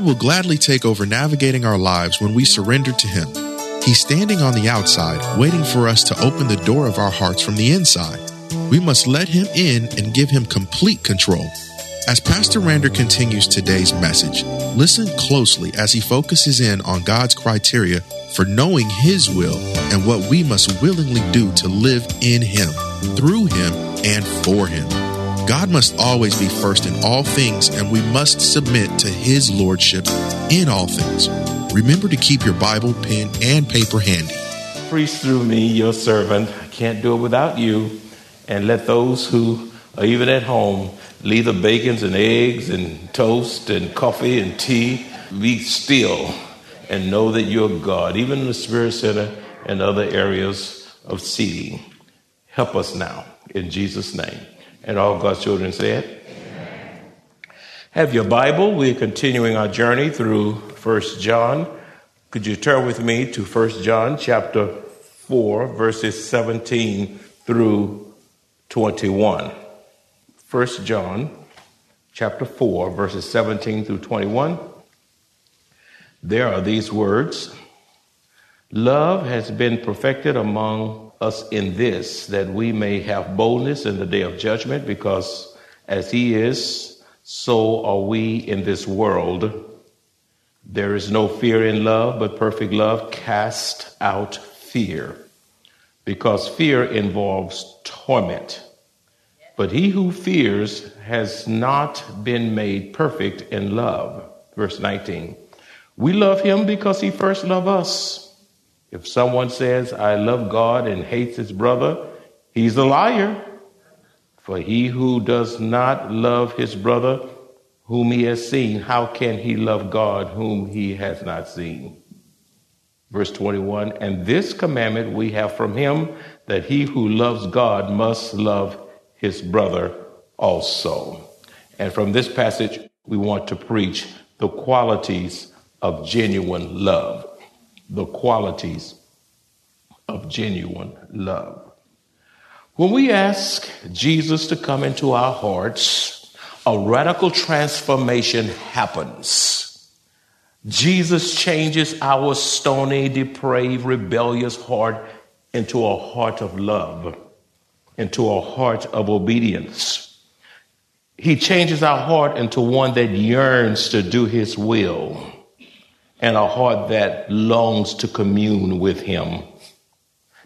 God will gladly take over navigating our lives when we surrender to Him. He's standing on the outside, waiting for us to open the door of our hearts from the inside. We must let Him in and give Him complete control. As Pastor Rander continues today's message, listen closely as he focuses in on God's criteria for knowing His will and what we must willingly do to live in Him, through Him, and for Him. God must always be first in all things, and we must submit to His Lordship in all things. Remember to keep your Bible, pen, and paper handy. Preach through me, your servant. I can't do it without you. And let those who are even at home leave the bacons and eggs and toast and coffee and tea. Be still and know that you're God, even in the Spirit Center and other areas of seating. Help us now, in Jesus' name. And all God's children said, Have your Bible. We're continuing our journey through First John. Could you turn with me to First John chapter 4, verses 17 through 21. First John chapter 4, verses 17 through 21. There are these words Love has been perfected among us in this, that we may have boldness in the day of judgment, because as He is, so are we in this world. There is no fear in love, but perfect love casts out fear, because fear involves torment. But he who fears has not been made perfect in love. Verse 19. We love him because he first loved us. If someone says, I love God and hates his brother, he's a liar. For he who does not love his brother whom he has seen, how can he love God whom he has not seen? Verse 21 And this commandment we have from him that he who loves God must love his brother also. And from this passage, we want to preach the qualities of genuine love. The qualities of genuine love. When we ask Jesus to come into our hearts, a radical transformation happens. Jesus changes our stony, depraved, rebellious heart into a heart of love, into a heart of obedience. He changes our heart into one that yearns to do his will and a heart that longs to commune with him.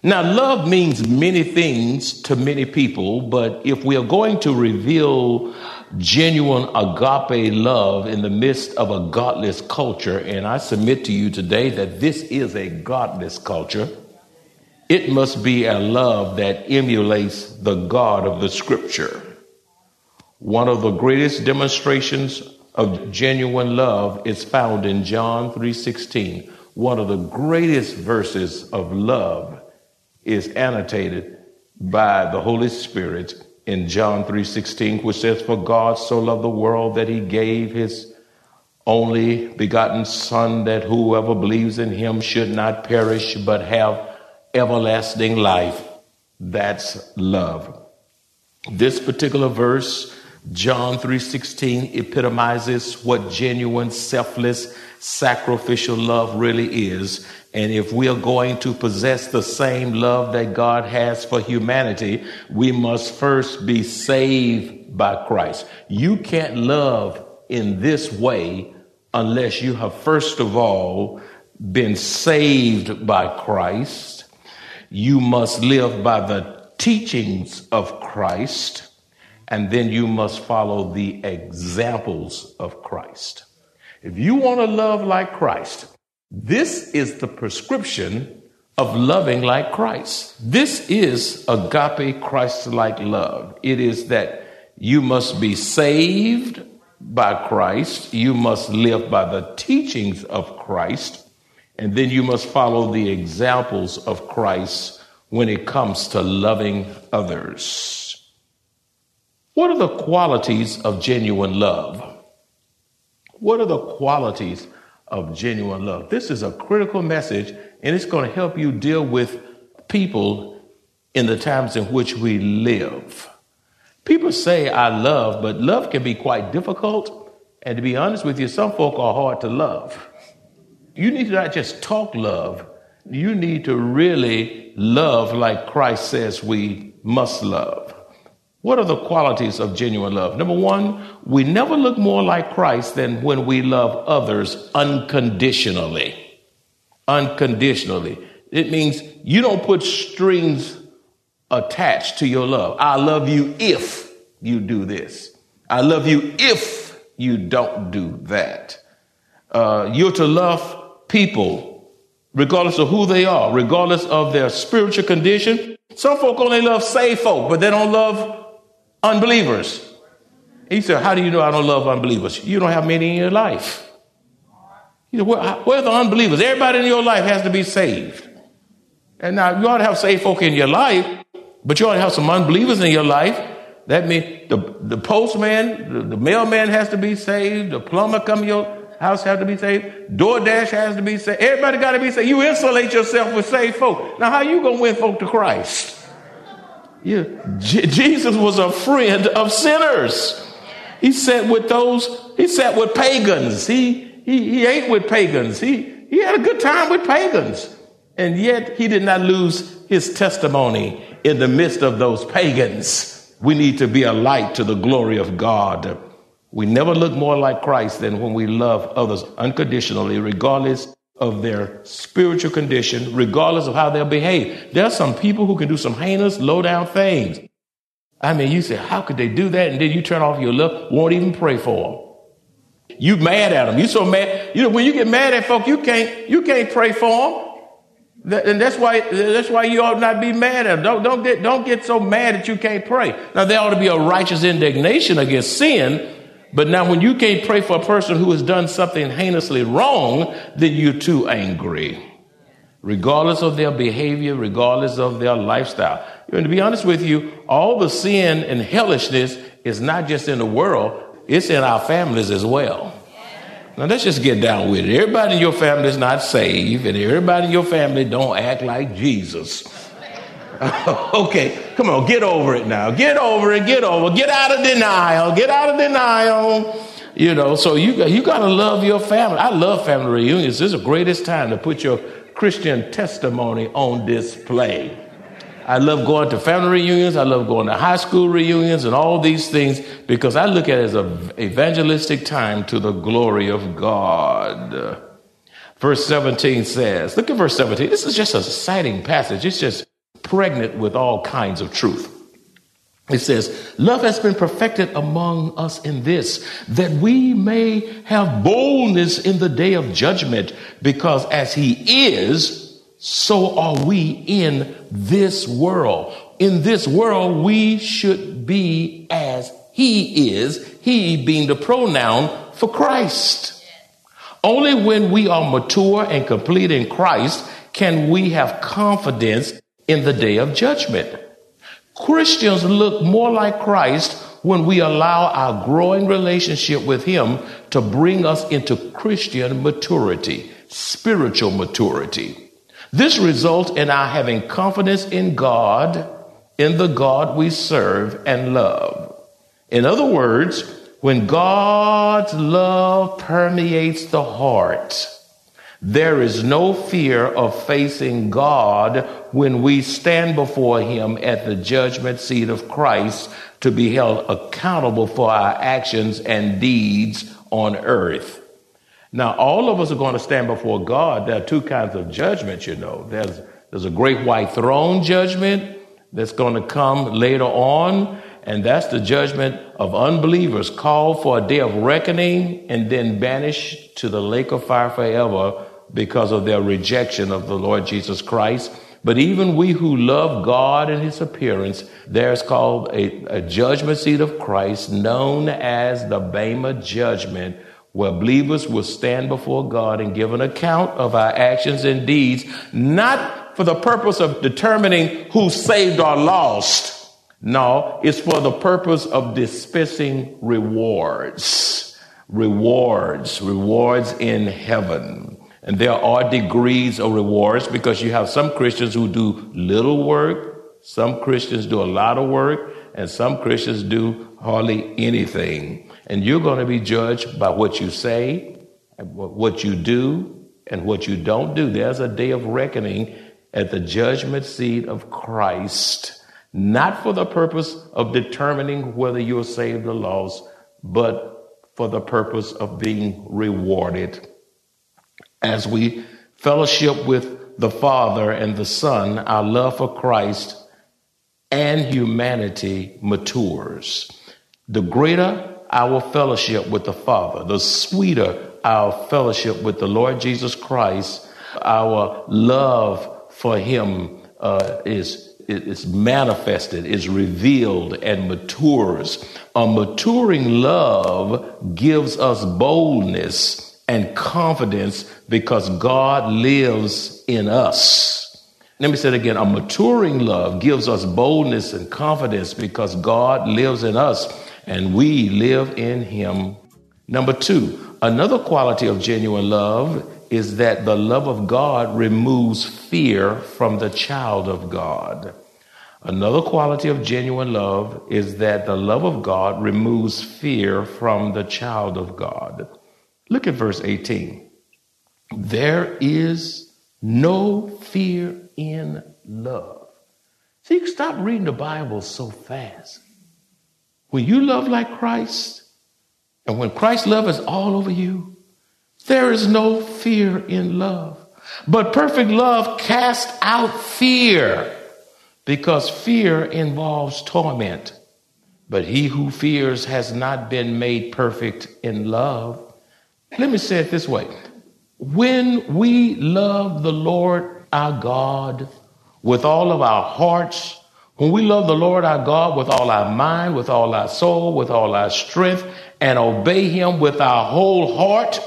Now, love means many things to many people, but if we are going to reveal genuine agape love in the midst of a godless culture, and I submit to you today that this is a godless culture, it must be a love that emulates the God of the scripture. One of the greatest demonstrations of genuine love is found in John 3:16. One of the greatest verses of love is annotated by the Holy Spirit in John 3:16 which says for God so loved the world that he gave his only begotten son that whoever believes in him should not perish but have everlasting life that's love this particular verse John 3:16 epitomizes what genuine selfless sacrificial love really is and if we are going to possess the same love that God has for humanity, we must first be saved by Christ. You can't love in this way unless you have first of all been saved by Christ. You must live by the teachings of Christ, and then you must follow the examples of Christ. If you want to love like Christ, This is the prescription of loving like Christ. This is agape Christ like love. It is that you must be saved by Christ, you must live by the teachings of Christ, and then you must follow the examples of Christ when it comes to loving others. What are the qualities of genuine love? What are the qualities of genuine love? This is a critical message, and it's going to help you deal with people in the times in which we live. People say, I love, but love can be quite difficult. And to be honest with you, some folk are hard to love. You need to not just talk love, you need to really love like Christ says we must love. What are the qualities of genuine love? Number one, we never look more like Christ than when we love others unconditionally. Unconditionally. It means you don't put strings attached to your love. I love you if you do this. I love you if you don't do that. Uh, you're to love people regardless of who they are, regardless of their spiritual condition. Some folk only love saved folk, but they don't love unbelievers. He said, How do you know I don't love unbelievers? You don't have many in your life. You know, where, where are the unbelievers? Everybody in your life has to be saved. And now you ought to have saved folk in your life, but you ought to have some unbelievers in your life. That means the, the postman, the, the mailman has to be saved, the plumber come to your house has to be saved, DoorDash has to be saved. Everybody got to be saved. You insulate yourself with saved folk. Now, how you gonna win folk to Christ? Yeah. J- Jesus was a friend of sinners. He sat with those, he sat with pagans. He, he, he ate with pagans. He, he had a good time with pagans. And yet he did not lose his testimony in the midst of those pagans. We need to be a light to the glory of God. We never look more like Christ than when we love others unconditionally, regardless of their spiritual condition, regardless of how they'll behave. There are some people who can do some heinous, low down things. I mean, you say, how could they do that? And then you turn off your love, won't even pray for them. You mad at them. You so mad. You know, when you get mad at folk, you can't, you can't pray for them. And that's why, that's why you ought not be mad at them. Don't, don't get, don't get so mad that you can't pray. Now, there ought to be a righteous indignation against sin, but now, when you can't pray for a person who has done something heinously wrong, then you're too angry. Regardless of their behavior, regardless of their lifestyle. And to be honest with you, all the sin and hellishness is not just in the world, it's in our families as well. Now let's just get down with it. Everybody in your family is not saved, and everybody in your family don't act like Jesus. okay, come on, get over it now. Get over it, get over. Get out of denial. Get out of denial. You know, so you you got to love your family. I love family reunions. This is the greatest time to put your Christian testimony on display. I love going to family reunions. I love going to high school reunions and all these things because I look at it as an evangelistic time to the glory of God. Verse 17 says, look at verse 17. This is just a exciting passage. It's just pregnant with all kinds of truth. It says, Love has been perfected among us in this, that we may have boldness in the day of judgment, because as he is, so are we in this world. In this world, we should be as he is, he being the pronoun for Christ. Only when we are mature and complete in Christ can we have confidence in the day of judgment. Christians look more like Christ when we allow our growing relationship with Him to bring us into Christian maturity, spiritual maturity. This results in our having confidence in God, in the God we serve and love. In other words, when God's love permeates the heart, there is no fear of facing God when we stand before Him at the judgment seat of Christ to be held accountable for our actions and deeds on earth. Now, all of us are going to stand before God. There are two kinds of judgment, you know. There's, there's a great white throne judgment that's going to come later on, and that's the judgment of unbelievers called for a day of reckoning and then banished to the lake of fire forever because of their rejection of the Lord Jesus Christ. But even we who love God and his appearance, there's called a, a judgment seat of Christ known as the Bema judgment, where believers will stand before God and give an account of our actions and deeds, not for the purpose of determining who's saved or lost. No, it's for the purpose of dispensing rewards. Rewards, rewards in heaven. And there are degrees of rewards because you have some Christians who do little work, some Christians do a lot of work, and some Christians do hardly anything. And you're going to be judged by what you say, what you do, and what you don't do. There's a day of reckoning at the judgment seat of Christ, not for the purpose of determining whether you're saved or lost, but for the purpose of being rewarded as we fellowship with the Father and the Son, our love for Christ and humanity matures. The greater our fellowship with the Father, the sweeter our fellowship with the Lord Jesus Christ, our love for Him uh, is is manifested, is revealed, and matures. A maturing love gives us boldness and confidence because God lives in us. Let me say it again. A maturing love gives us boldness and confidence because God lives in us and we live in Him. Number two, another quality of genuine love is that the love of God removes fear from the child of God. Another quality of genuine love is that the love of God removes fear from the child of God. Look at verse 18. There is no fear in love. See, stop reading the Bible so fast. When you love like Christ, and when Christ's love is all over you, there is no fear in love. But perfect love casts out fear because fear involves torment. But he who fears has not been made perfect in love. Let me say it this way. When we love the Lord our God with all of our hearts, when we love the Lord our God with all our mind, with all our soul, with all our strength, and obey Him with our whole heart,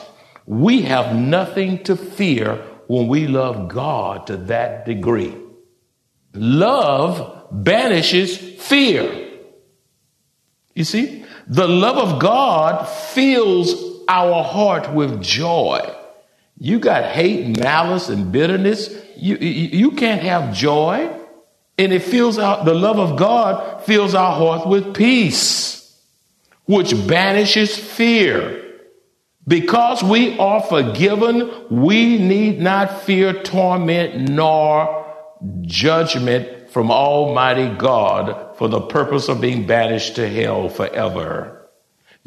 we have nothing to fear when we love God to that degree. Love banishes fear. You see, the love of God fills our heart with joy. You got hate, malice, and bitterness. You, you, you can't have joy. And it fills out, the love of God fills our heart with peace, which banishes fear. Because we are forgiven, we need not fear torment nor judgment from Almighty God for the purpose of being banished to hell forever.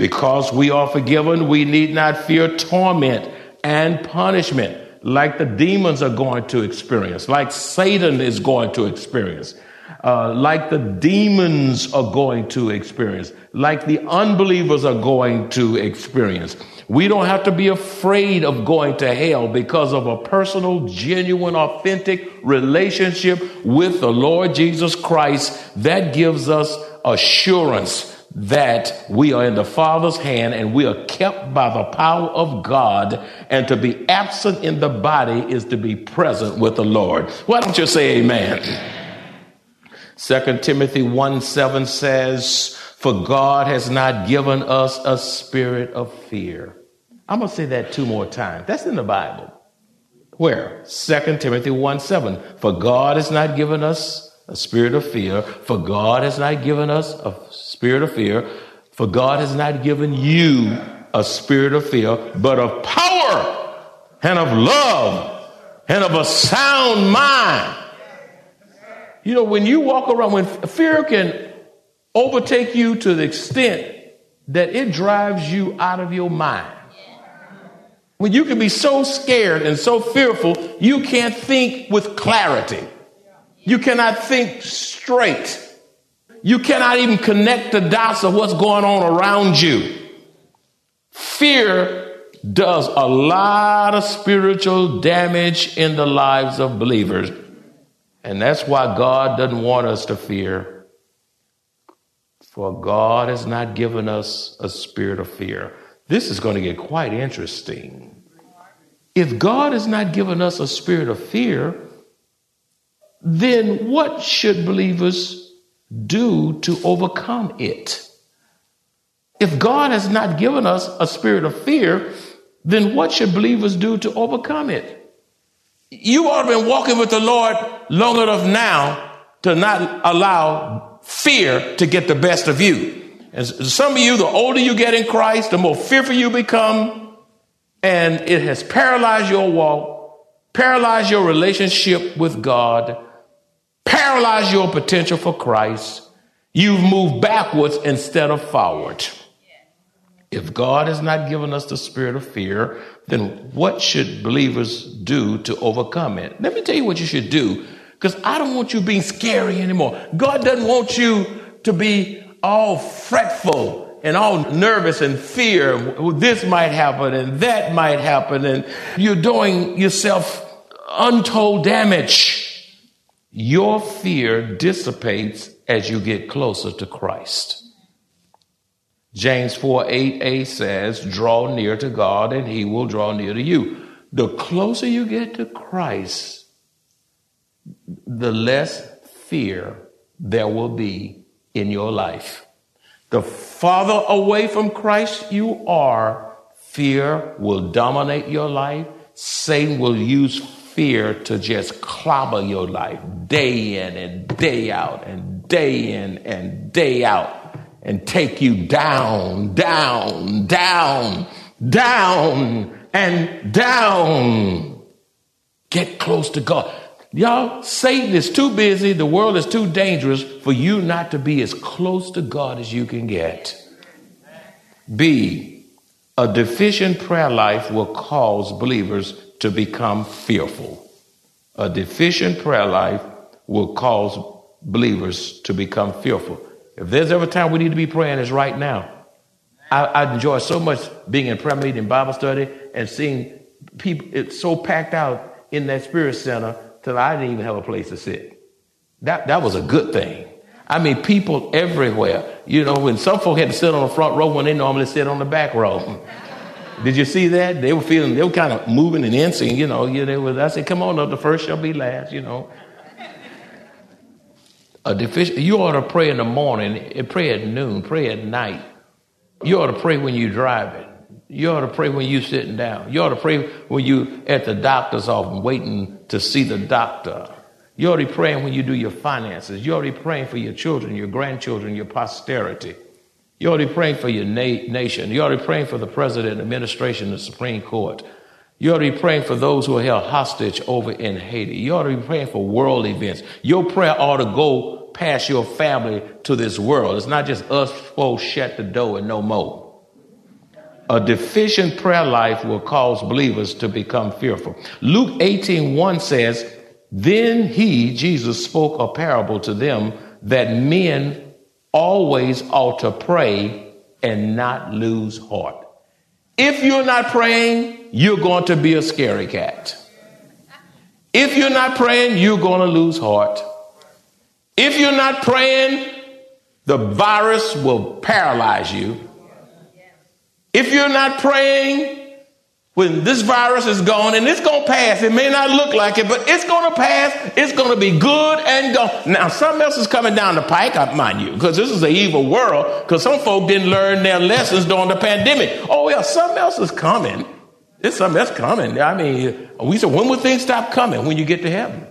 Because we are forgiven, we need not fear torment and punishment like the demons are going to experience, like Satan is going to experience, uh, like the demons are going to experience, like the unbelievers are going to experience. We don't have to be afraid of going to hell because of a personal, genuine, authentic relationship with the Lord Jesus Christ that gives us assurance that we are in the Father's hand and we are kept by the power of God, and to be absent in the body is to be present with the Lord. Why don't you say amen? Second Timothy 1 7 says, For God has not given us a spirit of fear. I'm going to say that two more times. That's in the Bible. Where? Second Timothy 1 7. For God has not given us a spirit of fear, for God has not given us a spirit of fear, for God has not given you a spirit of fear, but of power and of love and of a sound mind. You know, when you walk around, when fear can overtake you to the extent that it drives you out of your mind. When you can be so scared and so fearful, you can't think with clarity. You cannot think straight. You cannot even connect the dots of what's going on around you. Fear does a lot of spiritual damage in the lives of believers. And that's why God doesn't want us to fear. For God has not given us a spirit of fear. This is going to get quite interesting. If God has not given us a spirit of fear, then what should believers do to overcome it? If God has not given us a spirit of fear, then what should believers do to overcome it? You ought to have been walking with the Lord long enough now to not allow fear to get the best of you. And some of you, the older you get in Christ, the more fearful you become, and it has paralyzed your walk, paralyzed your relationship with God, paralyzed your potential for Christ. You've moved backwards instead of forward. If God has not given us the spirit of fear, then what should believers do to overcome it? Let me tell you what you should do, because I don't want you being scary anymore. God doesn't want you to be all fretful and all nervous and fear. This might happen and that might happen, and you're doing yourself untold damage. Your fear dissipates as you get closer to Christ. James 4 8a says, Draw near to God and he will draw near to you. The closer you get to Christ, the less fear there will be in your life. The farther away from Christ you are, fear will dominate your life. Satan will use fear to just clobber your life day in and day out and day in and day out and take you down, down, down, down, and down. Get close to God. Y'all, Satan is too busy, the world is too dangerous for you not to be as close to God as you can get. B, a deficient prayer life will cause believers to become fearful. A deficient prayer life will cause believers to become fearful. If there's ever time we need to be praying, it's right now. I, I enjoy so much being in prayer meeting, Bible study, and seeing people. It's so packed out in that spirit center till I didn't even have a place to sit. That that was a good thing. I mean, people everywhere. You know, when some folk had to sit on the front row when they normally sit on the back row. Did you see that? They were feeling, they were kind of moving and dancing, you know. You, they were, I said, come on up, the first shall be last, you know a deficient, you ought to pray in the morning, eh, pray at noon, pray at night. You ought to pray when you're driving. You ought to pray when you're sitting down. You ought to pray when you're at the doctor's office waiting to see the doctor. You ought to be praying when you do your finances. You ought to be praying for your children, your grandchildren, your posterity. You ought to be praying for your na- nation. You ought to be praying for the president, administration, the Supreme Court. You ought to be praying for those who are held hostage over in Haiti. You ought to be praying for world events. Your prayer ought to go past your family to this world. It's not just us folks shut the door and no more. A deficient prayer life will cause believers to become fearful. Luke 18 1 says, Then he, Jesus, spoke a parable to them that men always ought to pray and not lose heart. If you're not praying, you're going to be a scary cat. If you're not praying, you're going to lose heart. If you're not praying, the virus will paralyze you. If you're not praying, when this virus is gone, and it's going to pass, it may not look like it, but it's going to pass. It's going to be good and gone. Now, something else is coming down the pike, I mind you, because this is an evil world, because some folk didn't learn their lessons during the pandemic. Oh, yeah, something else is coming. It's something that's coming. I mean, we said, when will things stop coming? When you get to heaven.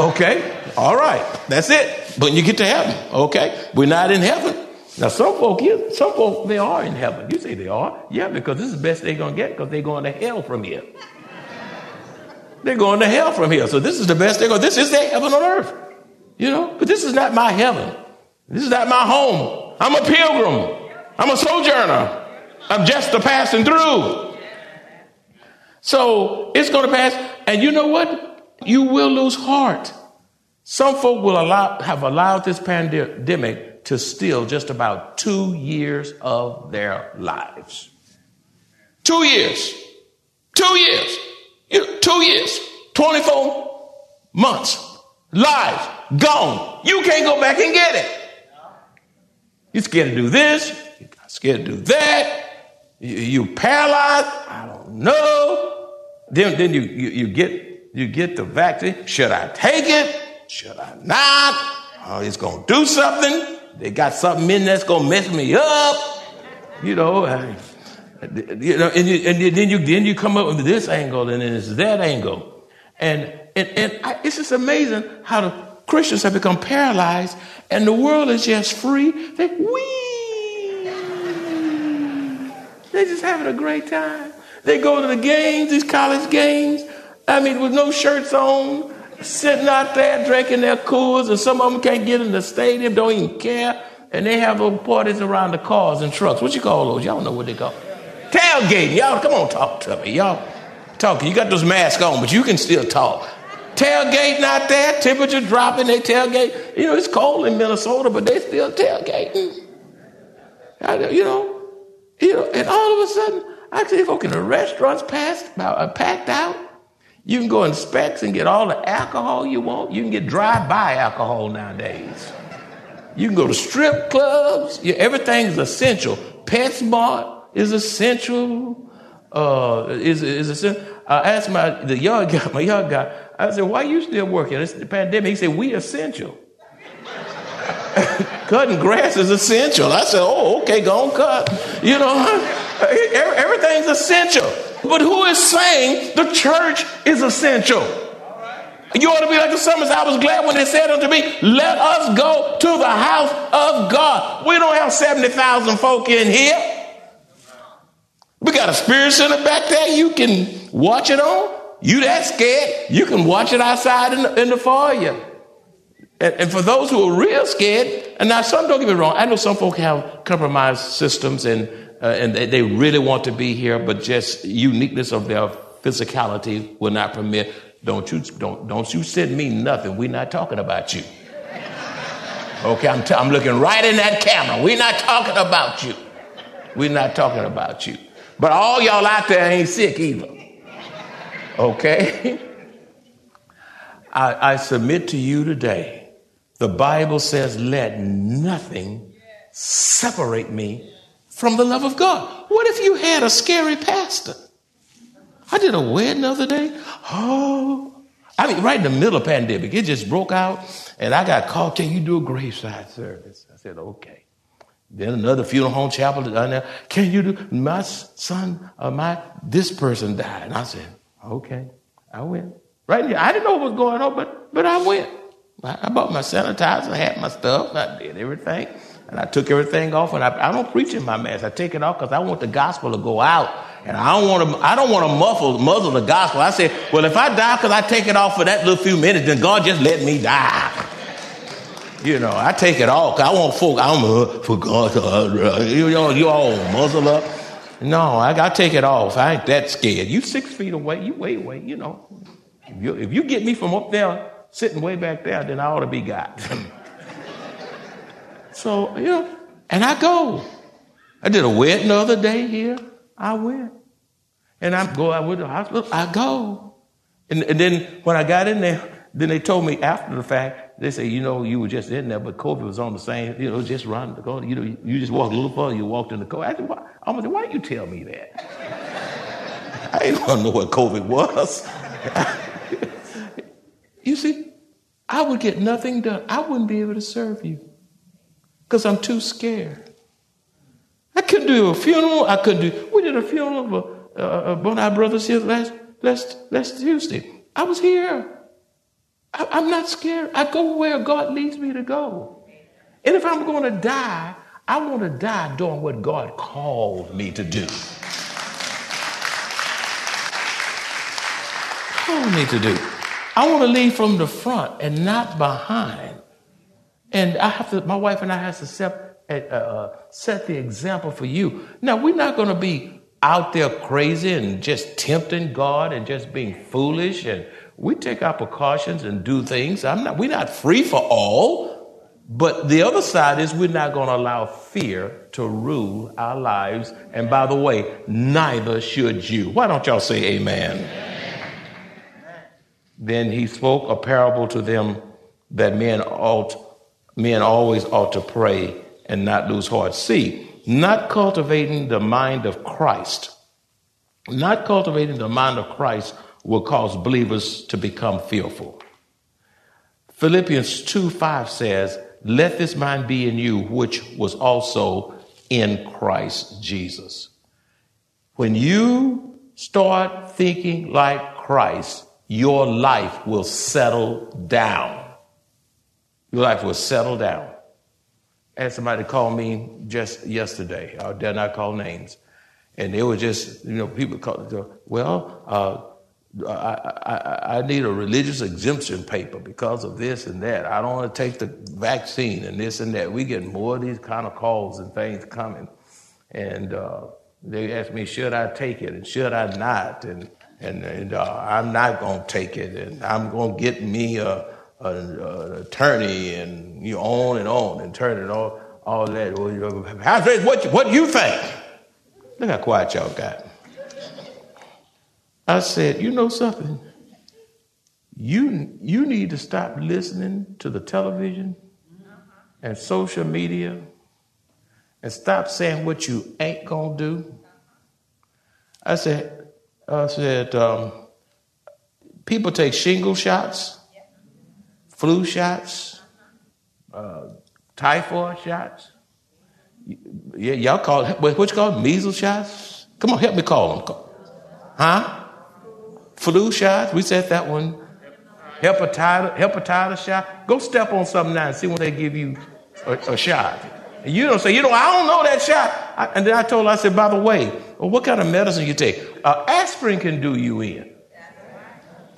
Okay, all right, that's it. When you get to heaven, okay, we're not in heaven. Now, some folk, some folk, they are in heaven. You say they are, yeah, because this is the best they're gonna get because they're going to hell from here. they're going to hell from here. So this is the best they're going. This is their heaven on earth, you know. But this is not my heaven. This is not my home. I'm a pilgrim. I'm a sojourner. I'm just a passing through. So it's going to pass. And you know what? You will lose heart. Some folk will allow, have allowed this pandemic to steal just about two years of their lives. Two years. Two years. You, two years. 24 months. Lives gone. You can't go back and get it. You're scared to do this. You're scared to do that. You, you paralyzed. I don't know. Then, then you, you, you get you get the vaccine. Should I take it? Should I not? Oh, it's gonna do something. They got something in that's gonna mess me up. You know, I, you know, and, you, and then you then you come up with this angle and then it's that angle, and and, and I, it's just amazing how the Christians have become paralyzed, and the world is just free. They wee, they're just having a great time. They go to the games, these college games. I mean, with no shirts on, sitting out there drinking their Coors, and some of them can't get in the stadium, don't even care. And they have little parties around the cars and trucks. What you call those? Y'all know what they call tailgating. Y'all, come on, talk to me. Y'all talking. You got those masks on, but you can still talk. Tailgating out there, temperature dropping, they tailgate. You know, it's cold in Minnesota, but they still tailgating. You know, you know, and all of a sudden, I see folk in the restaurants passed, uh, packed out. You can go in Spec's and get all the alcohol you want. You can get drive-by alcohol nowadays. You can go to strip clubs. Everything's essential. PetSmart is essential. Uh, is is essential. I asked my the young guy, my young guy. I said, "Why are you still working? It's the pandemic." He said, "We essential." Cutting grass is essential. I said, "Oh, okay, go on cut." You know, everything's essential. But who is saying the church is essential? You ought to be like the Psalmist. I was glad when they said unto me, Let us go to the house of God. We don't have 70,000 folk in here. We got a spirit center back there you can watch it on. You that scared, you can watch it outside in the, in the foyer. And, and, for those who are real scared, and now some don't get me wrong, I know some folk have compromised systems and uh, and they, they really want to be here, but just uniqueness of their physicality will not permit. Don't you don't don't you send me nothing. We're not talking about you. Okay, I'm, t- I'm looking right in that camera. We're not talking about you. We're not talking about you. But all y'all out there ain't sick either. Okay? I, I submit to you today. The Bible says, let nothing separate me from the love of God. What if you had a scary pastor? I did a wedding the other day. Oh, I mean, right in the middle of pandemic, it just broke out, and I got called. Can you do a graveside service? I said, okay. Then another funeral home chapel down there. Can you do my son? Uh, my this person died, and I said, okay. I went right here. I didn't know what was going on, but but I went. I, I bought my sanitizer, I had my stuff, I did everything. And I took everything off, and I, I don't preach in my mass. I take it off because I want the gospel to go out, and I don't want to. I don't want to muffle, muzzle the gospel. I say, well, if I die because I take it off for that little few minutes, then God just let me die. You know, I take it off. I want folk. I'm uh, for God. Uh, you know, you all muzzle up. No, I, I take it off. I ain't that scared. You six feet away. You way away. You know, if you, if you get me from up there, sitting way back there, then I ought to be got. So, you know, and I go. I did a wedding the other day here. I went. And I go, I went to the hospital. I go. And, and then when I got in there, then they told me after the fact, they say, you know, you were just in there, but COVID was on the same, you know, just run the code. You know, you just walked a little further, you walked in the code. I said, why? I'm like, why you tell me that? I want to know what COVID was. you see, I would get nothing done. I wouldn't be able to serve you because I'm too scared. I couldn't do a funeral. I couldn't do. We did a funeral of a, uh, one of brothers here last last last Tuesday. I was here. I, I'm not scared. I go where God leads me to go. And if I'm going to die, I want to die doing what God called me to do. Called me to do. I want to lead from the front and not behind. And I have to, my wife and I have to set, uh, uh, set the example for you. Now, we're not going to be out there crazy and just tempting God and just being foolish. And we take our precautions and do things. I'm not, we're not free for all, But the other side is we're not going to allow fear to rule our lives. And by the way, neither should you. Why don't y'all say amen? amen? Then he spoke a parable to them that men ought, men always ought to pray and not lose heart. See, not cultivating the mind of Christ, not cultivating the mind of Christ will cause believers to become fearful. Philippians 2 5 says, Let this mind be in you, which was also in Christ Jesus. When you start thinking like Christ, your life will settle down. Your life will settle down. I had somebody call me just yesterday. I dare not call names. And they were just, you know, people call, well, uh, I, I, I, need a religious exemption paper because of this and that. I don't want to take the vaccine and this and that. We get more of these kind of calls and things coming. And uh, they ask me, should I take it and should I not? And, and, and uh, I'm not going to take it. And I'm going to get me a, a, an attorney and you on and on and turn it all, all that. What, what you think? Look how quiet y'all got. I said, you know something? You, you need to stop listening to the television and social media and stop saying what you ain't gonna do. I said, I said, um, people take shingle shots, flu shots, uh, typhoid shots. Yeah, y'all call what you call? Measles shots? Come on, help me call them. Huh? flu shots. We said that one. Hepatitis, hepatitis shot. Go step on something now and see when they give you a, a shot. And you don't say, you know, I don't know that shot. I, and then I told her, I said, by the way, well, what kind of medicine you take? Uh, aspirin can do you in.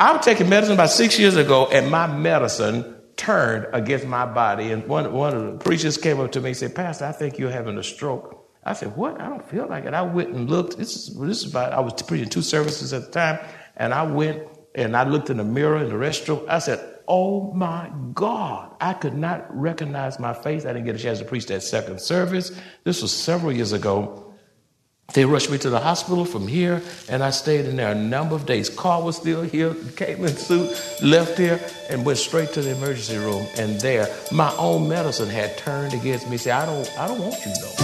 I was taking medicine about six years ago, and my medicine turned against my body. And one, one of the preachers came up to me and said, Pastor, I think you're having a stroke. I said, What? I don't feel like it. I went and looked. This is, this is about, I was preaching two services at the time. And I went and I looked in the mirror in the restroom. I said, Oh my God, I could not recognize my face. I didn't get a chance to preach that second service. This was several years ago. They rushed me to the hospital from here, and I stayed in there a number of days. Car was still here, came in suit, left here, and went straight to the emergency room. And there, my own medicine had turned against me. Say, I don't, I don't want you though.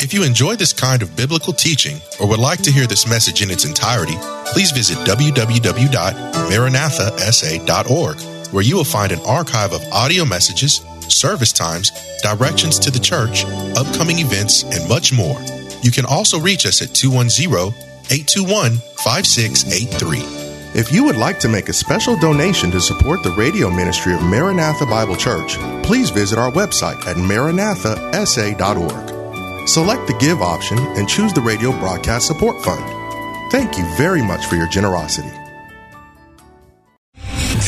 If you enjoy this kind of biblical teaching or would like to hear this message in its entirety, please visit www.maranathasa.org, where you will find an archive of audio messages, service times, directions to the church, upcoming events, and much more. You can also reach us at 210 821 5683. If you would like to make a special donation to support the radio ministry of Maranatha Bible Church, please visit our website at maranathasa.org. Select the Give option and choose the Radio Broadcast Support Fund. Thank you very much for your generosity.